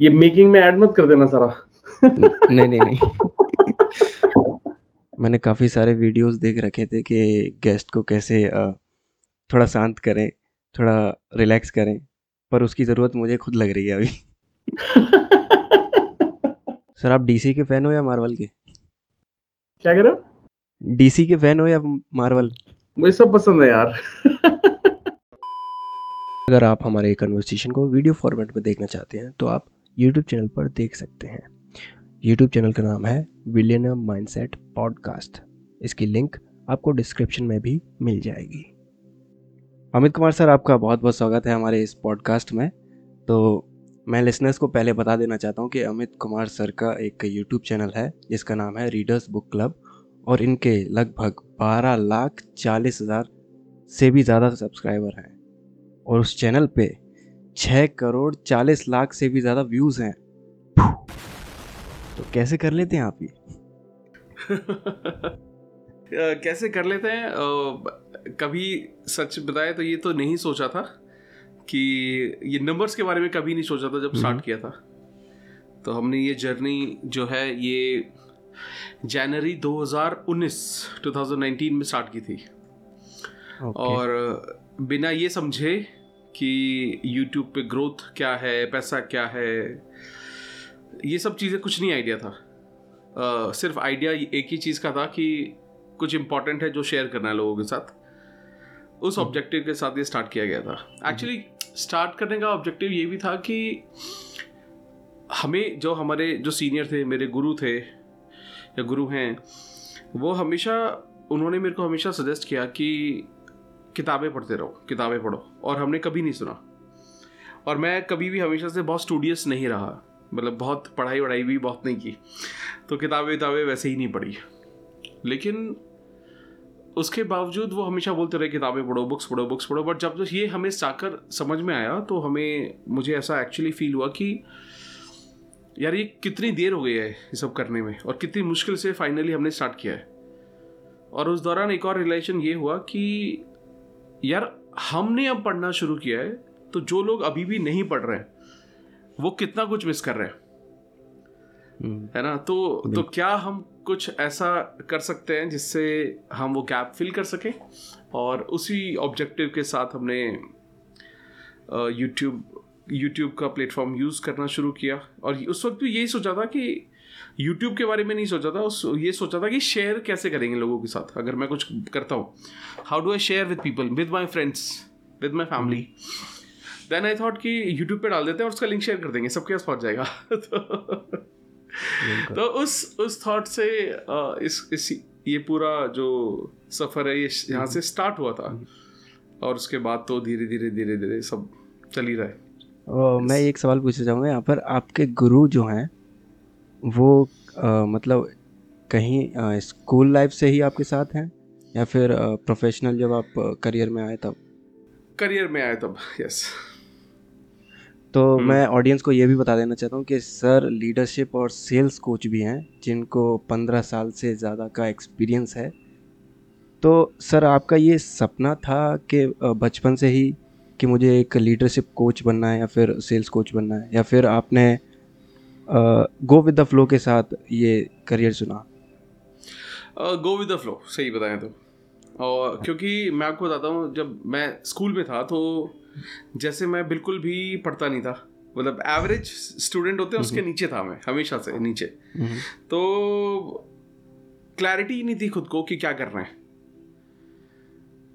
ये मेकिंग में ऐड मत कर देना सारा। नहीं नहीं नहीं। मैंने काफ़ी सारे वीडियोस देख रखे थे कि गेस्ट को कैसे थोड़ा शांत करें थोड़ा रिलैक्स करें पर उसकी ज़रूरत मुझे खुद लग रही है अभी। सर आप डीसी के फ़ैन हो या मार्वल के? क्या कह रहे हो? डीसी के फ़ैन हो या मार्वल मुझे सब पसंद है यार। अगर आप हमारे कन्वर्सेशन को वीडियो फॉर्मेट में देखना चाहते हैं तो आप यूट्यूब चैनल पर देख सकते हैं। यूट्यूब चैनल का नाम है विलियनर माइंडसेट पॉडकास्ट इसकी लिंक आपको डिस्क्रिप्शन में भी मिल जाएगी। अमित कुमार सर, आपका बहुत बहुत स्वागत है हमारे इस पॉडकास्ट में। तो मैं लिसनर्स को पहले बता देना चाहता हूँ कि अमित कुमार सर का एक यूट्यूब चैनल है, जिसका नाम है रीडर्स बुक क्लब और इनके लगभग बारह लाख चालीस हज़ार से भी ज़्यादा सब्सक्राइबर हैं। और उस चैनल पे छः करोड़ चालीस लाख से भी ज़्यादा व्यूज़ हैं। तो कैसे कर लेते हैं आप ये? कैसे कर लेते हैं? कभी सच बताए तो ये तो नहीं सोचा था कि ये नंबर्स के बारे में कभी नहीं सोचा था जब स्टार्ट हम्म। किया था। तो हमने ये जर्नी जो है ये जनवरी 2019 2019 में स्टार्ट की थी। Okay. और बिना ये समझे कि यूट्यूब पे ग्रोथ क्या है पैसा क्या है? ये सब चीज़ें कुछ नहीं आइडिया था। uh, सिर्फ़ आइडिया एक ही चीज़ का था कि कुछ इंपॉर्टेंट है जो शेयर करना है लोगों के साथ। उस ऑब्जेक्टिव हम्म। के साथ ये स्टार्ट किया गया था। एक्चुअली स्टार्ट करने का ऑब्जेक्टिव ये भी था कि हमें जो हमारे जो सीनियर थे मेरे गुरु थे या गुरु हैं वो हमेशा उन्होंने मेरे को हमेशा सजेस्ट किया कि किताबें पढ़ते रहो, किताबें पढ़ो। और हमने कभी नहीं सुना। और मैं कभी भी हमेशा से बहुत स्टूडियस नहीं रहा। मतलब बहुत पढ़ाई वढ़ाई भी बहुत नहीं की। तो किताबें किताबें वैसे ही नहीं पढ़ी। लेकिन उसके बावजूद वो हमेशा बोलते रहे, किताबें पढ़ो बुक्स पढ़ो बुक्स पढ़ो। बट जब ये हमें जाकर समझ में आया तो हमें, मुझे ऐसा एक्चुअली फील हुआ कि, यार, ये कितनी देर हो गई है ये सब करने में? और कितनी मुश्किल से फाइनली हमने स्टार्ट किया है? और उस दौरान एक और रिलेशन ये हुआ कि यार हमने अब पढ़ना शुरू किया है तो जो लोग अभी भी नहीं पढ़ रहे हैं वो कितना कुछ मिस कर रहे हैं। हम्म। है ना? तो तो क्या हम कुछ ऐसा कर सकते हैं जिससे हम वो गैप फिल कर सकें? और उसी ऑब्जेक्टिव के साथ हमने यूट्यूब यूट्यूब का प्लेटफॉर्म यूज़ करना शुरू किया। और उस वक्त भी यही सोचा था कि यूट्यूब के बारे में नहीं सोचा था उस ये सोचा था कि शेयर कैसे करेंगे लोगों के साथ अगर मैं कुछ करता हूँ। How do I share with people with my friends with my family then I thought कि यूट्यूब पे डाल देते हैं और उसका लिंक शेयर कर देंगे सबके पास पहुँच जाएगा। तो, तो उस उस थॉट से इस इस ये पूरा जो सफ़र है ये यहाँ से स्टार्ट हुआ था। और उसके बाद तो धीरे धीरे धीरे धीरे सब चल ही रहा है। मैं एक सवाल पूछना चाहूँगा यहाँ पर आपके गुरु जो हैं वो आ, मतलब कहीं स्कूल लाइफ से ही आपके साथ हैं? या फिर प्रोफेशनल जब आप करियर में आए तब? करियर में आए तब यस तो हम्म। मैं ऑडियंस को ये भी बता देना चाहता हूँ कि सर लीडरशिप और सेल्स कोच भी हैं जिनको पंद्रह साल से ज़्यादा का एक्सपीरियंस है। तो सर आपका ये सपना था कि बचपन से ही कि मुझे एक लीडरशिप कोच बनना है या फिर सेल्स कोच बनना है? या फिर आपने गो विद द फ्लो के साथ ये करियर चुना। गो विद द फ्लो सही बताएँ तो। और क्योंकि मैं आपको बताता हूँ जब मैं स्कूल में था तो जैसे मैं बिल्कुल भी पढ़ता नहीं था मतलब एवरेज स्टूडेंट होते हैं उसके नीचे था मैं हमेशा से नीचे। तो क्लैरिटी नहीं थी खुद को कि क्या करना है।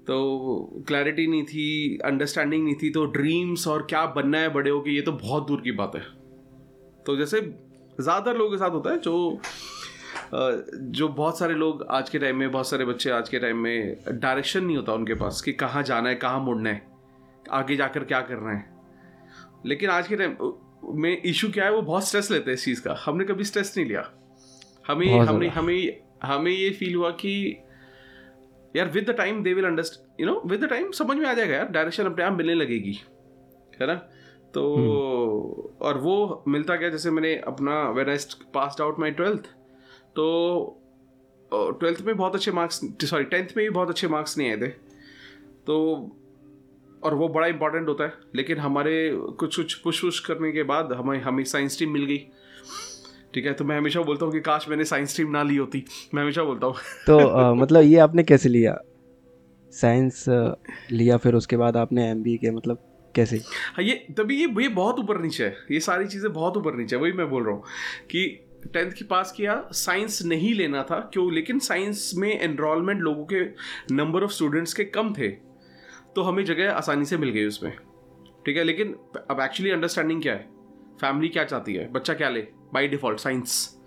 तो क्लैरिटी नहीं थी अंडरस्टैंडिंग नहीं थी तो ड्रीम्स और क्या बनना है बड़े हो के ये तो बहुत दूर की बात है। तो जैसे ज़्यादातर लोगों के साथ होता है जो जो बहुत सारे लोग आज के टाइम में बहुत सारे बच्चे आज के टाइम में डायरेक्शन नहीं होता उनके पास कि कहाँ जाना है कहाँ मुड़ना है आगे जाकर क्या करना है। लेकिन आज के टाइम में इशू क्या है वो बहुत स्ट्रेस लेते हैं इस चीज़ का। हमने कभी स्ट्रेस नहीं लिया। हमें हमें हमें हमें ये फील हुआ कि यार with the time they will understand you know with the time समझ में आ जाएगा यार डायरेक्शन अपने आप मिलने लगेगी। है ना? तो हम्म। और वो मिलता गया जैसे मैंने अपना when I pass out my twelfth तो ट्वेल्थ में बहुत अच्छे मार्क्स सॉरी टेंथ में भी बहुत अच्छे मार्क्स नहीं आए थे। तो और वो बड़ा इंपॉर्टेंट होता है लेकिन हमारे कुछ कुछ पुश पुश करने के बाद हमें हमें साइंस स्ट्रीम मिल गई। ठीक है तो मैं हमेशा बोलता हूँ कि काश मैंने साइंस स्ट्रीम ना ली होती। मैं हमेशा बोलता हूँ। तो आ, मतलब ये आपने कैसे लिया? साइंस लिया फिर उसके बाद आपने एम किया मतलब कैसे? हाँ ये तभी ये ये बहुत ऊपर नीचे है। ये सारी चीज़ें बहुत ऊपर नीचे है वही मैं बोल रहा हूँ कि टेंथ की पास किया साइंस नहीं लेना था क्यों? लेकिन साइंस में एनरोलमेंट लोगों के नंबर ऑफ़ स्टूडेंट्स के कम थे तो हमें जगह आसानी से मिल गई उसमें। ठीक है? लेकिन अब एक्चुअली अंडरस्टैंडिंग क्या है? फैमिली क्या चाहती है? बच्चा क्या ले? बाई डिफ़ॉल्ट साइंस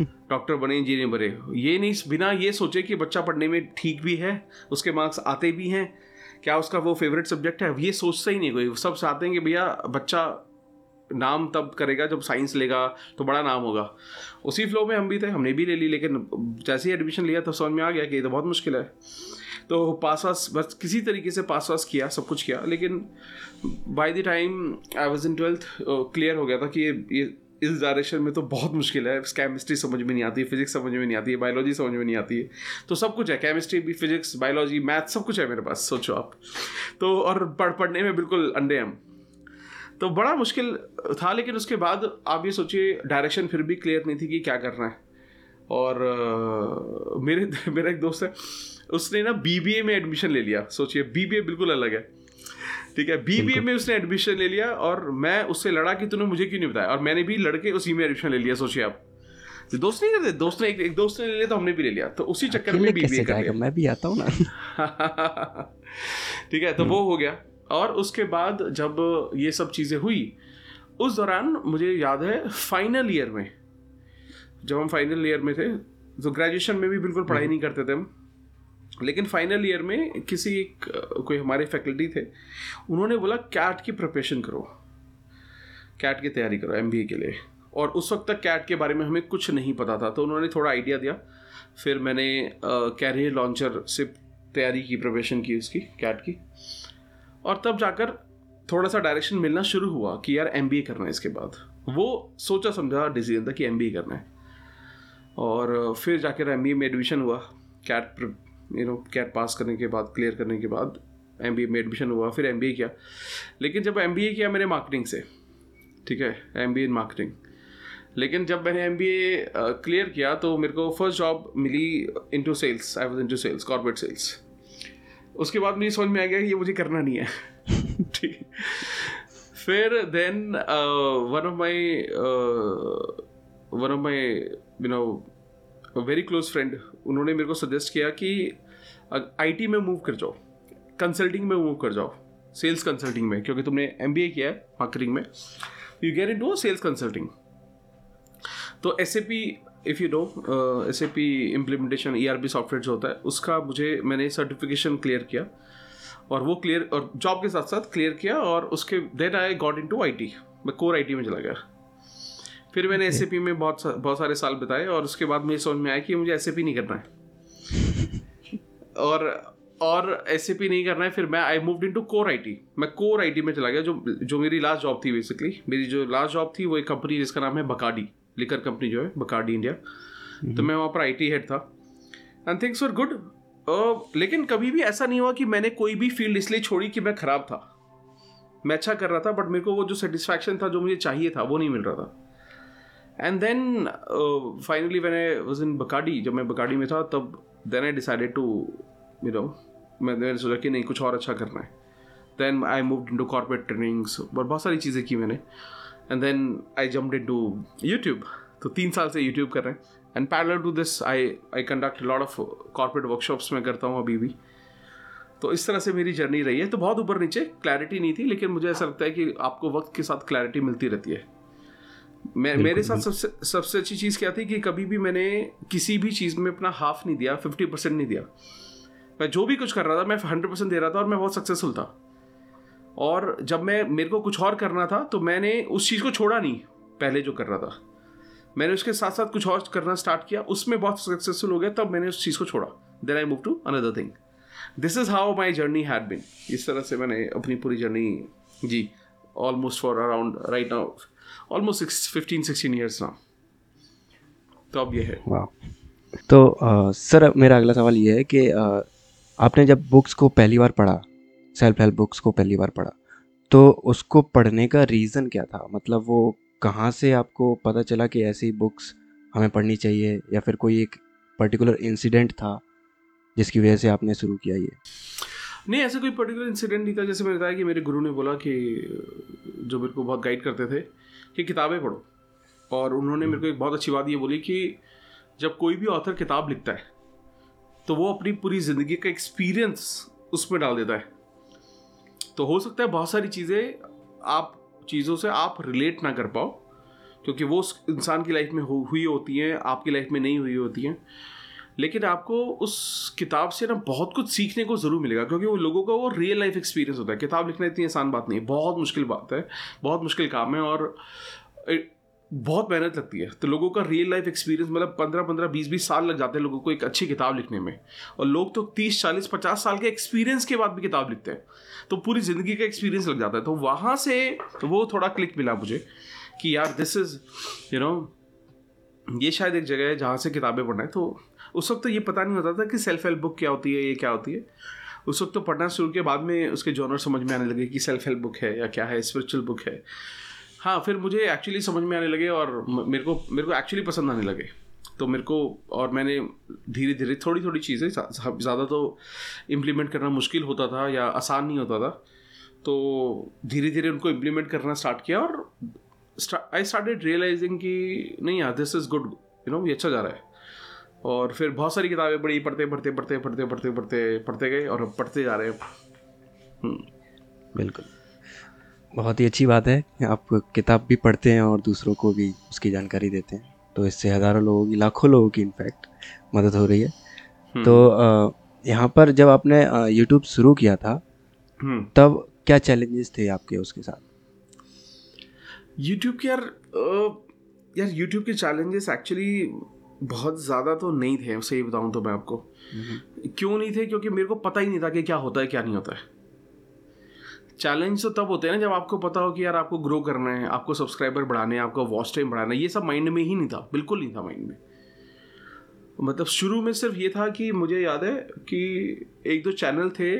डॉक्टर बने इंजीनियर बने। ये नहीं बिना ये सोचे कि बच्चा पढ़ने में ठीक भी है उसके मार्क्स आते भी हैं क्या उसका वो फेवरेट सब्जेक्ट है? ये सोचता ही नहीं कोई। सब चाहते हैं कि भैया, बच्चा नाम तब करेगा जब साइंस लेगा तो बड़ा नाम होगा। उसी फ्लो में हम भी थे, हमने भी ले ली, लेकिन जैसे ही एडमिशन लिया तो समझ में आ गया कि ये तो बहुत मुश्किल है। तो पास वास बस किसी तरीके से पास वास किया, सब कुछ किया, लेकिन by the time I was in twelfth clear हो गया था कि ये ये इस डायरेक्शन में तो बहुत मुश्किल है। केमिस्ट्री समझ में नहीं आती फिजिक्स समझ में नहीं आती है बायोलॉजी समझ में नहीं आती। है तो सब कुछ है केमिस्ट्री भी फिजिक्स बायोलॉजी मैथ सब कुछ है मेरे पास, सोचो आप। तो और पढ़, पढ़ने में बिल्कुल अंडे हम। तो बड़ा मुश्किल था, लेकिन उसके बाद आप ये सोचिए डायरेक्शन फिर भी क्लियर नहीं थी कि क्या करना है। और, मेरे, मेरा एक दोस्त है, उसने ना बीबीए में एडमिशन ले लिया, सोचिए बीबीए बिल्कुल अलग है। ठीक है? बीबीए में उसने एडमिशन ले लिया और मैं उससे लड़ा कि तूने मुझे क्यों नहीं बताया? और मैंने भी लड़के उसी में एडमिशन ले लिया सोचिए आप। तो दोस्त नहीं करते? दोस्त ने एक, एक दोस्त ने ले लिया तो हमने भी ले लिया। तो उसी चक्कर में बी कर मैं भी आता हूँ ना। ठीक है तो वो हो गया। और उसके बाद जब ये सब चीज़ें हुई उस दौरान मुझे याद है फाइनल ईयर में जब हम फाइनल ईयर में थे तो ग्रेजुएशन में भी बिल्कुल पढ़ाई नहीं करते थे हम। लेकिन फाइनल ईयर में किसी एक कोई हमारे फैकल्टी थे, उन्होंने बोला कैट की प्रिपरेशन करो। कैट की तैयारी करो एमबीए के लिए। और उस वक्त तक कैट के बारे में हमें कुछ नहीं पता था तो उन्होंने थोड़ा आइडिया दिया। फिर मैंने कैरियर लॉन्चर से तैयारी की प्रिपरेशन की उसकी कैट की। और तब जाकर थोड़ा सा डायरेक्शन मिलना शुरू हुआ कि यार एमबीए करना है इसके बाद। वो सोचा समझा डिसीज़न था कि एमबीए करना है। और फिर जाकर एम में एडमिशन हुआ। CAT you know CAT pass करने के बाद क्लियर करने के बाद एम बी ए में एडमिशन हुआ, फिर एम बी ए किया। लेकिन जब एम बी ए किया मैंने मार्केटिंग से, ठीक है M B A in marketing लेकिन जब मैंने एम बी ए क्लियर किया तो मेरे को first job milli into sales I was into sales corporate sales उसके बाद मुझे समझ में आ गया कि ये मुझे करना नहीं है। ठीक। फिर then one of my one of my you know very close friend उन्होंने मेरे को सजेस्ट किया कि आईटी में मूव कर जाओ। कंसल्टिंग में मूव कर जाओ। सेल्स कंसल्टिंग में क्योंकि तुमने एमबीए किया है मार्केटिंग में। You get into sales consulting तो S A P if you know S A P implementation E R P software जो होता है उसका मुझे मैंने सर्टिफिकेशन क्लियर किया। और वो क्लियर और जॉब के साथ साथ क्लियर किया और उसके then I got into I T मैं कोर आई टी में चला गया। फिर मैंने एस ए पी में बहुत सा, बहुत सारे साल बिताए और उसके बाद मुझे समझ में आया कि मुझे एस ए पी नहीं करना है। और और एस नहीं करना है फिर मैं I move into core IT मैं कोर आईटी में चला गया जो जो मेरी लास्ट जॉब थी बेसिकली मेरी जो लास्ट जॉब थी वो एक कंपनी जिसका नाम है बकाडी लिकर कंपनी जो है बकाडी इंडिया mm-hmm. तो मैं वहाँ पर आईटी हेड था. एंड थिंग्स वर गुड लेकिन कभी भी ऐसा नहीं हुआ कि मैंने कोई भी फ़ील्ड इसलिए छोड़ी कि मैं ख़राब था. मैं अच्छा कर रहा था बट मेरे को वो जो सेटिस्फैक्शन था जो मुझे चाहिए था वो नहीं मिल रहा था. And then finally when I was in Bacardi जब मैं बकाडी में था, तब then I decided to you know मैंने सोचा कि नहीं, कुछ और अच्छा करना है। Then I move into corporate trainings और बहुत सारी चीज़ें की मैंने। And then I jump into YouTube तो तीन साल से यूट्यूब कर रहे हैं। And parallel to this I I conduct lot of corporate workshops में करता हूँ अभी भी। तो इस तरह से मेरी जर्नी रही है। तो बहुत ऊपर नीचे क्लैरिटी नहीं थी, लेकिन मुझे ऐसा लगता है कि आपको वक्त के साथ क्लैरिटी मिलती रहती है। मैं मेरे साथ सबसे सबसे अच्छी चीज़ क्या थी कि कभी भी मैंने किसी भी चीज़ में अपना हाफ़ नहीं दिया फिफ्टी परसेंट नहीं दिया। मैं जो भी कुछ कर रहा था मैं हंड्रेड परसेंट दे रहा था और मैं बहुत सक्सेसफुल था। और जब मैं मेरे को कुछ और करना था तो मैंने उस चीज़ को छोड़ा नहीं पहले जो कर रहा था। मैंने उसके साथ साथ कुछ और करना स्टार्ट किया उसमें बहुत सक्सेसफुल हो गया तब मैंने उस चीज़ को छोड़ा। Then I move to another thing this is how my journey had been इस तरह से मैंने अपनी पूरी journey ji almost for around right now almost fifteen sixteen years ना तो अब ये है। वाह तो सर मेरा अगला सवाल ये है कि आपने जब बुक्स को पहली बार पढ़ा सेल्फ हेल्प बुक्स को पहली बार पढ़ा तो उसको पढ़ने का रीज़न क्या था? मतलब वो कहाँ से आपको पता चला कि ऐसी बुक्स हमें पढ़नी चाहिए या फिर कोई एक पर्टिकुलर इंसिडेंट था जिसकी वजह से आपने शुरू किया ये? नहीं ऐसा कोई पर्टिकुलर इंसिडेंट नहीं था। जैसे मैंने बताया कि मेरे गुरु ने बोला कि जो मेरे को बहुत गाइड करते थे कि किताबें पढ़ो। और उन्होंने मेरे को एक बहुत अच्छी बात ये बोली कि जब कोई भी ऑथर किताब लिखता है तो वो अपनी पूरी ज़िंदगी का एक्सपीरियंस उसमें डाल देता है। तो हो सकता है बहुत सारी चीज़ें आप, चीज़ों से आप रिलेट ना कर पाओ, क्योंकि वो उस इंसान की लाइफ में हुई होती हैं, आपकी लाइफ में नहीं हुई होती हैं। लेकिन आपको उस किताब से ना बहुत कुछ सीखने को ज़रूर मिलेगा, क्योंकि वो लोगों का वो रियल लाइफ एक्सपीरियंस होता है। किताब लिखना इतनी आसान बात नहीं है, बहुत मुश्किल बात है, बहुत मुश्किल काम है और बहुत मेहनत लगती है। तो लोगों का रियल लाइफ एक्सपीरियंस मतलब पंद्रह पंद्रह, बीस बीस साल लग जाते हैं लोगों को एक अच्छी किताब लिखने में। और लोग तो तीस, चालीस, पचास साल के एक्सपीरियंस के बाद भी किताब लिखते हैं। तो पूरी ज़िंदगी का एक्सपीरियंस लग जाता है। तो वहाँ से वो थोड़ा क्लिक मिला मुझे कि यार दिस इज़ यू नो ये शायद एक जगह है जहाँ से किताबें पढ़ना है तो उस वक्त तो ये पता नहीं होता था कि सेल्फ हेल्प बुक क्या होती है, ये क्या होती है। उस वक्त तो पढ़ना शुरू के बाद में उसके जॉनर समझ में आने लगे कि सेल्फ हेल्प बुक है या क्या है स्पिरिचुअल बुक है। हाँ फिर मुझे एक्चुअली समझ में आने लगे और मेरे को मेरे को एक्चुअली पसंद आने लगे। तो मेरे को, और मैंने धीरे धीरे थोड़ी थोड़ी चीज़ें ज़्यादा तो इम्प्लीमेंट करना मुश्किल होता था या आसान नहीं होता था। तो धीरे धीरे उनको इम्प्लीमेंट करना स्टार्ट किया और आई स्टार्टेड रियलाइजिंग कि नहीं यार this is good you know ये अच्छा जा रहा है। और फिर बहुत सारी किताबें पढ़ी पढ़ते पढ़ते पढ़ते पढ़ते पढ़ते पढ़ते पढ़ते गए और पढ़ते जा रहे हैं हम्म। बिल्कुल बहुत ही अच्छी बात है आप किताब भी पढ़ते हैं और दूसरों को भी उसकी जानकारी देते हैं तो इससे हज़ारों लोगों की लाखों लोगों की इनफैक्ट मदद हो रही है हम्म। तो यहाँ पर जब आपने यूट्यूब शुरू किया था हम्म। तब क्या चैलेंजेस थे आपके उसके साथ यूट्यूब के यार यार यूट्यूब के चैलेंजेस एक्चुअली बहुत ज़्यादा तो नहीं थे सही बताऊँ तो मैं आपको। हम्म। क्यों नहीं थे? क्योंकि मेरे को पता ही नहीं था कि क्या होता है क्या नहीं होता है। चैलेंज तो तब होते हैं ना जब आपको पता हो कि यार आपको ग्रो करना है आपको सब्सक्राइबर बढ़ाने हैं आपको वॉच टाइम बढ़ाना है ये सब माइंड में ही नहीं था बिल्कुल नहीं था माइंड में। मतलब शुरू में सिर्फ़ ये था कि मुझे याद है कि एक दो चैनल थे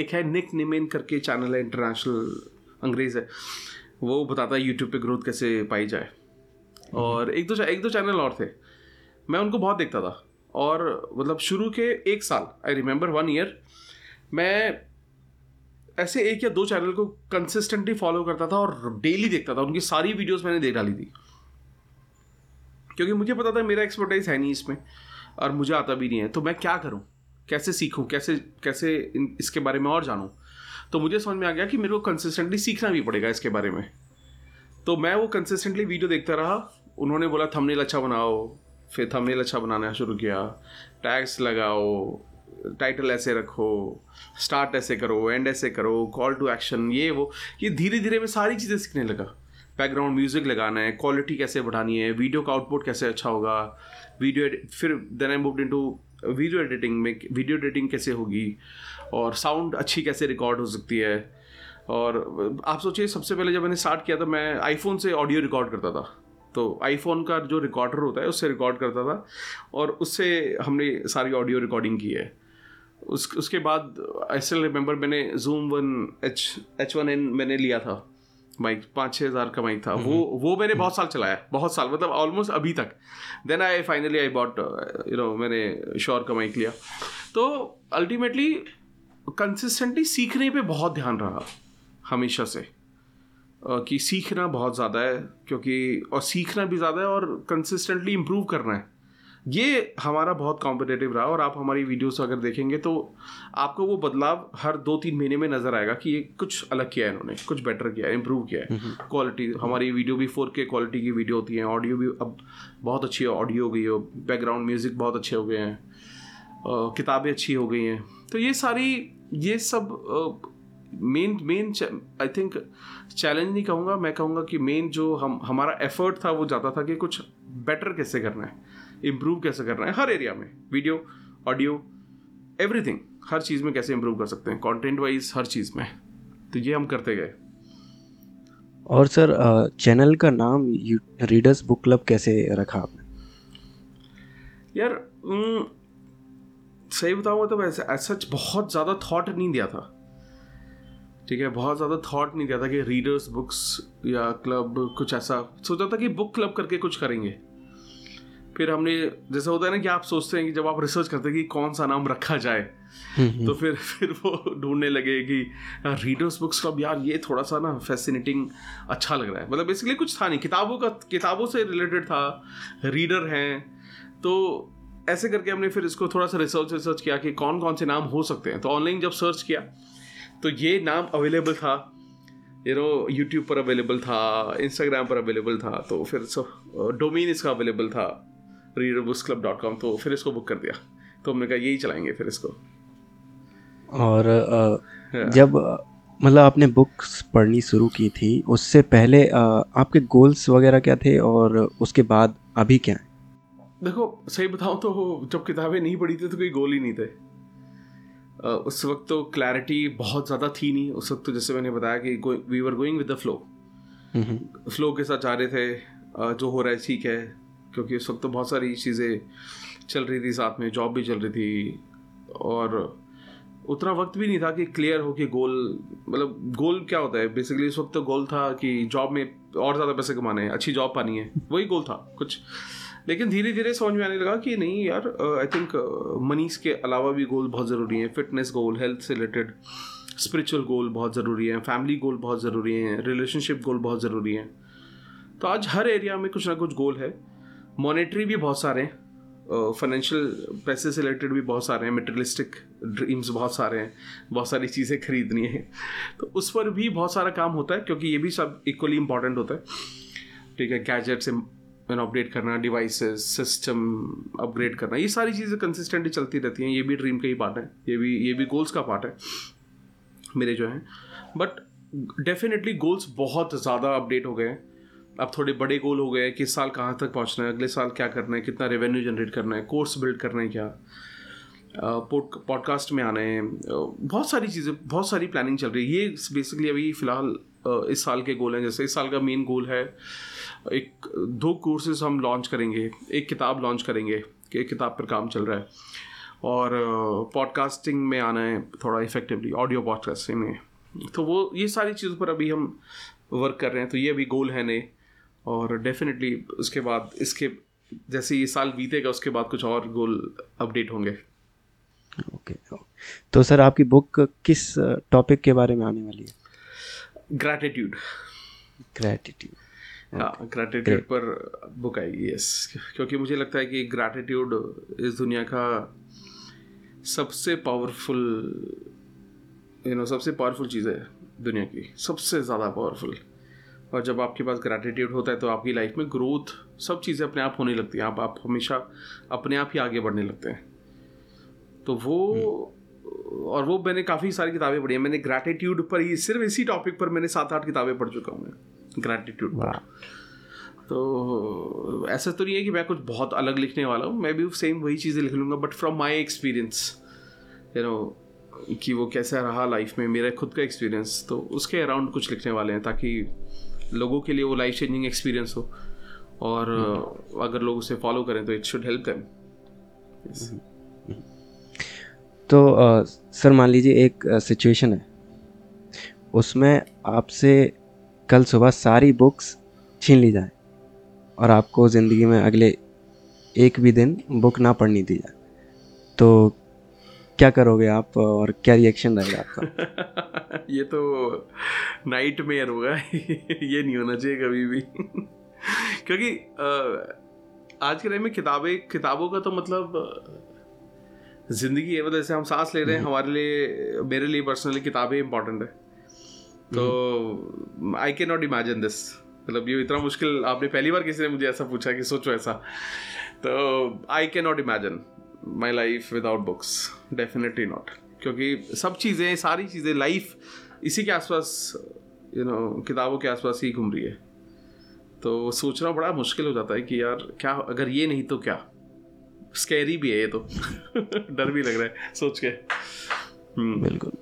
एक है निक निमेन करके चैनल है इंटरनेशनल अंग्रेज़ है। वो बताता है यूट्यूब पे ग्रोथ कैसे पाई जाए। और एक दो एक दो चैनल और थे। मैं उनको बहुत देखता था और मतलब शुरू के एक साल आई रिमेंबर वन ईयर मैं ऐसे एक या दो चैनल को कंसिस्टेंटली फॉलो करता था और डेली देखता था। उनकी सारी वीडियोस मैंने देख डाली थी। क्योंकि मुझे पता था मेरा एक्सपर्टाइज है नहीं इसमें और मुझे आता भी नहीं है। तो मैं क्या करूँ? कैसे सीखूँ? कैसे कैसे इसके बारे में और जानूँ? तो मुझे समझ में आ गया कि मेरे को कंसिस्टेंटली सीखना भी पड़ेगा इसके बारे में। तो मैं वो कंसिस्टेंटली वीडियो देखता रहा। उन्होंने बोला थंबनेल अच्छा बनाओ फिर थंबनेल अच्छा बनाना शुरू किया। टैग्स लगाओ टाइटल ऐसे रखो स्टार्ट ऐसे करो एंड ऐसे करो कॉल टू एक्शन ये वो, ये धीरे धीरे मैं सारी चीज़ें सीखने लगा। बैकग्राउंड म्यूज़िक लगाना है क्वालिटी कैसे बढ़ानी है वीडियो का आउटपुट कैसे अच्छा होगा वीडियो फिर then I move to video editing में वीडियो एडिटिंग कैसे होगी, और साउंड अच्छी कैसे रिकॉर्ड हो सकती है। और आप सोचिए, सबसे पहले जब मैंने स्टार्ट किया था, मैं आईफोन से ऑडियो रिकॉर्ड करता था। तो आईफोन का जो रिकॉर्डर होता है उससे रिकॉर्ड करता था और उससे हमने सारी ऑडियो रिकॉर्डिंग की है। उस उसके बाद आई स्टिल रिमेंबर मैंने Zoom one H H one N मैंने लिया था। माइक पाँच छः हज़ार का माइक था। वो वो मैंने बहुत साल चलाया बहुत साल मतलब ऑलमोस्ट अभी तक। Then I finally I bought you know मैंने श्योर का माइक लिया। तो अल्टीमेटली कंसिस्टेंटली सीखने पे बहुत ध्यान रहा हमेशा से। कि सीखना बहुत ज़्यादा है क्योंकि और सीखना भी ज़्यादा है और कंसिस्टेंटली इम्प्रूव करना है। ये हमारा बहुत कॉम्पिटेटिव रहा और आप हमारी वीडियोस अगर देखेंगे तो आपको वो बदलाव हर दो तीन महीने में नज़र आएगा कि ये कुछ अलग किया है इन्होंने कुछ बेटर किया है इम्प्रूव किया है। क्वालिटी हमारी वीडियो भी फोर के क्वालिटी की वीडियो होती है ऑडियो भी अब बहुत अच्छी ऑडियो हो गई हो बैकग्राउंड म्यूज़िक बहुत अच्छे हो गए हैं किताबें अच्छी हो गई हैं। तो ये सारी ये सब main main I think challenge नहीं कहूँगा मैं कहूँगा कि मेन जो हम हमारा एफर्ट था वो ज़्यादा था कि कुछ बेटर कैसे करना है इम्प्रूव कैसे करना है हर एरिया में वीडियो ऑडियो एवरीथिंग हर चीज़ में कैसे इम्प्रूव कर सकते हैं कंटेंट वाइज हर चीज़ में तो ये हम करते गए। और सर चैनल का नाम रीडर्स बुक क्लब कैसे रखा आपने? यार सही बताऊँ तो वैसे सच बहुत ज़्यादा थॉट नहीं दिया था। ठीक है बहुत ज़्यादा थॉट नहीं दिया था कि रीडर्स बुक्स या क्लब कुछ ऐसा। सोचा था कि बुक क्लब करके कुछ करेंगे। फिर हमने जैसा होता है ना कि आप सोचते हैं कि जब आप रिसर्च करते हैं कि कौन सा नाम रखा जाए तो फिर फिर वो ढूँढने लगे कि रीडर्स बुक्स क्लब यार ये थोड़ा सा ना फैसिनेटिंग अच्छा लग रहा है। मतलब बेसिकली कुछ था नहीं। किताबों का किताबों से रिलेटेड था रीडर हैं। तो ऐसे करके हमने फिर इसको थोड़ा सा रिसर्च रिसर्च किया कि कौन कौन से नाम हो सकते हैं। तो ऑनलाइन जब सर्च किया तो ये नाम अवेलेबल था। यू नो यूट्यूब पर अवेलेबल था इंस्टाग्राम पर अवेलेबल था तो फिर सो डोमेन इसका अवेलेबल था reader books club dot com तो फिर इसको बुक कर दिया। तो हमने कहा यही चलाएँगे फिर इसको। और अ, जब मतलब आपने बुक्स पढ़नी शुरू की थी उससे पहले अ, आपके गोल्स वगैरह क्या थे और उसके बाद अभी क्या है? देखो सही बताऊँ तो जब किताबें नहीं पढ़ी थी तो कोई गोल ही नहीं थे। उस वक्त तो क्लैरिटी बहुत ज़्यादा थी नहीं। उस वक्त तो जैसे मैंने बताया कि we are going with the flow flow के साथ जा रहे थे जो हो रहा है ठीक है क्योंकि उस वक्त तो बहुत सारी चीज़ें चल रही थी साथ में जॉब भी चल रही थी और उतना वक्त भी नहीं था कि क्लियर हो कि गोल मतलब गोल क्या होता है? बेसिकली उस वक्त तो गोल था कि जॉब में और ज़्यादा पैसे कमाने हैं अच्छी जॉब पानी है वही गोल था कुछ। लेकिन धीरे धीरे समझ में आने लगा कि नहीं यार आई थिंक मनीस के अलावा भी गोल बहुत ज़रूरी हैं। फिटनेस गोल हेल्थ से रिलेटेड स्पिरिचुअल गोल बहुत ज़रूरी हैं। फैमिली गोल बहुत ज़रूरी हैं। रिलेशनशिप गोल बहुत ज़रूरी हैं। तो आज हर एरिया में कुछ ना कुछ गोल है। मॉनेटरी भी बहुत सारे हैं। फाइनेंशियल पैसे से रिलेटेड भी बहुत सारे हैं। मटेरियलिस्टिक ड्रीम्स बहुत सारे हैं। बहुत सारी चीज़ें खरीदनी है। तो उस पर भी बहुत सारा काम होता है, क्योंकि ये भी सब इक्वली इंपॉर्टेंट होता है। ठीक है गैजेट से अपडेट करना डिवाइसेस सिस्टम अपग्रेड करना, ये सारी चीज़ें कंसिस्टेंटली चलती रहती हैं। ये भी ड्रीम का ही पार्ट है। ये भी ये भी गोल्स का पार्ट है, मेरे जो हैं। बट डेफिनेटली गोल्स बहुत ज़्यादा अपडेट हो गए हैं। अब थोड़े बड़े गोल हो गए कि इस साल कहाँ तक पहुँचना है, अगले साल क्या करना है, कितना रेवेन्यू जनरेट करना है कोर्स बिल्ड करना है क्या। पॉडकास्ट में आना है। बहुत सारी चीज़ें, बहुत सारी प्लानिंग चल रही है। ये बेसिकली अभी फ़िलहाल इस साल के गोल हैं। जैसे इस साल का मेन गोल है एक दो कोर्सेज हम लॉन्च करेंगे एक किताब लॉन्च करेंगे कि एक किताब पर काम चल रहा है। और पॉडकास्टिंग में आना है थोड़ा इफेक्टिवली ऑडियो पॉडकास्टिंग में। तो वो ये सारी चीज़ों पर अभी हम वर्क कर रहे हैं तो ये अभी गोल है नए। और डेफिनेटली उसके बाद इसके जैसे ये साल बीतेगा उसके बाद कुछ और गोल अपडेट होंगे। Okay okay. तो सर आपकी बुक किस टॉपिक के बारे में आने वाली है? ग्रैटिट्यूड ग्रैटिट्यूड हाँ ग्रैटिट्यूड पर बुक आएगी यस क्योंकि मुझे लगता है कि ग्रैटिट्यूड इस दुनिया का सबसे पावरफुल यू नो सबसे पावरफुल चीज़ है दुनिया की सबसे ज़्यादा पावरफुल और जब आपके पास ग्रैटिट्यूड होता है तो आपकी लाइफ में ग्रोथ सब चीज़ें अपने आप होने लगती हैं। आप आप हमेशा अपने आप ही आगे बढ़ने लगते हैं। तो वो और वो मैंने काफ़ी सारी किताबें पढ़ी हैं। मैंने ग्रैटिट्यूड पर ही सिर्फ़ इसी टॉपिक पर मैंने सात आठ किताबें पढ़ चुका हूँ मैं। ग्रैटिट्यूड तो ऐसा तो नहीं है कि मैं कुछ बहुत अलग लिखने वाला हूँ। मैं भी सेम वही चीज़ें लिख लूँगा but from my experience you know कि वो कैसा रहा लाइफ में मेरा खुद का एक्सपीरियंस तो उसके अराउंड कुछ लिखने वाले हैं ताकि लोगों के लिए वो लाइफ चेंजिंग एक्सपीरियंस हो। और अगर लोग उसे फॉलो करें तो इट शुड हेल्प देम तो सर मान लीजिए एक सिचुएशन है। उसमें आपसे कल सुबह सारी बुक्स छीन ली जाए और आपको ज़िंदगी में अगले एक भी दिन बुक ना पढ़नी दी जाए। तो क्या करोगे आप और क्या रिएक्शन रहेगा आपका? ये तो नाइट मेयर होगा। ये नहीं होना चाहिए कभी भी। क्योंकि आज के टाइम में किताबें किताबों का तो मतलब ज़िंदगी है मतलब जैसे हम सांस ले रहे हैं हमारे लिए मेरे लिए पर्सनली किताबें इंपॉर्टेंट है। तो I can not imagine this मतलब ये इतना मुश्किल आपने पहली बार किसी ने मुझे ऐसा पूछा कि सोचो ऐसा। तो I can not imagine my life without books definitely not क्योंकि सब चीज़ें सारी चीज़ें लाइफ इसी के आसपास यू नो किताबों के आसपास ही घूम रही है। तो सोचना बड़ा मुश्किल हो जाता है कि यार क्या अगर ये नहीं तो क्या? स्कैरी भी है ये तो। डर भी लग रहा है सोच के। हम्म, बिल्कुल।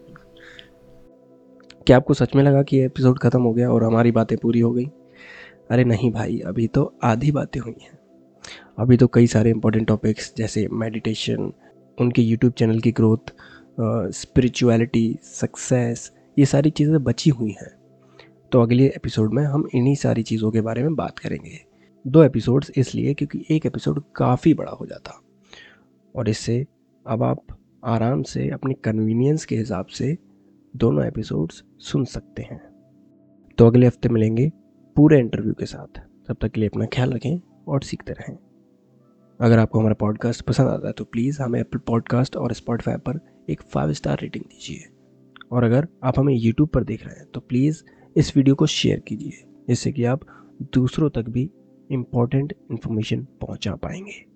क्या आपको सच में लगा कि एपिसोड ख़त्म हो गया और हमारी बातें पूरी हो गई? अरे नहीं भाई, अभी तो आधी बातें हुई हैं। अभी तो कई सारे इंपॉर्टेंट टॉपिक्स जैसे मेडिटेशन उनके यूट्यूब चैनल की ग्रोथ स्पिरिचुअलिटी सक्सेस ये सारी चीज़ें बची हुई हैं। तो अगले एपिसोड में हम इन्हीं सारी चीज़ों के बारे में बात करेंगे। दो एपिसोड्स इसलिए क्योंकि एक एपिसोड काफ़ी बड़ा हो जाता। और इससे अब आप आराम से अपनी कन्वीनियंस के हिसाब से दोनों एपिसोड्स सुन सकते हैं। तो अगले हफ़्ते मिलेंगे पूरे इंटरव्यू के साथ। तब तक के लिए अपना ख्याल रखें और सीखते रहें। अगर आपको हमारा पॉडकास्ट पसंद आता है तो प्लीज़ हमें एप्पल पॉडकास्ट और स्पॉटिफाई पर एक फाइव स्टार रेटिंग दीजिए। और अगर आप हमें यूट्यूब पर देख रहे हैं तो प्लीज़ इस वीडियो को शेयर कीजिए। जिससे कि आप दूसरों तक भी इम्पोर्टेंट इन्फॉर्मेशन पहुँचा पाएँगे।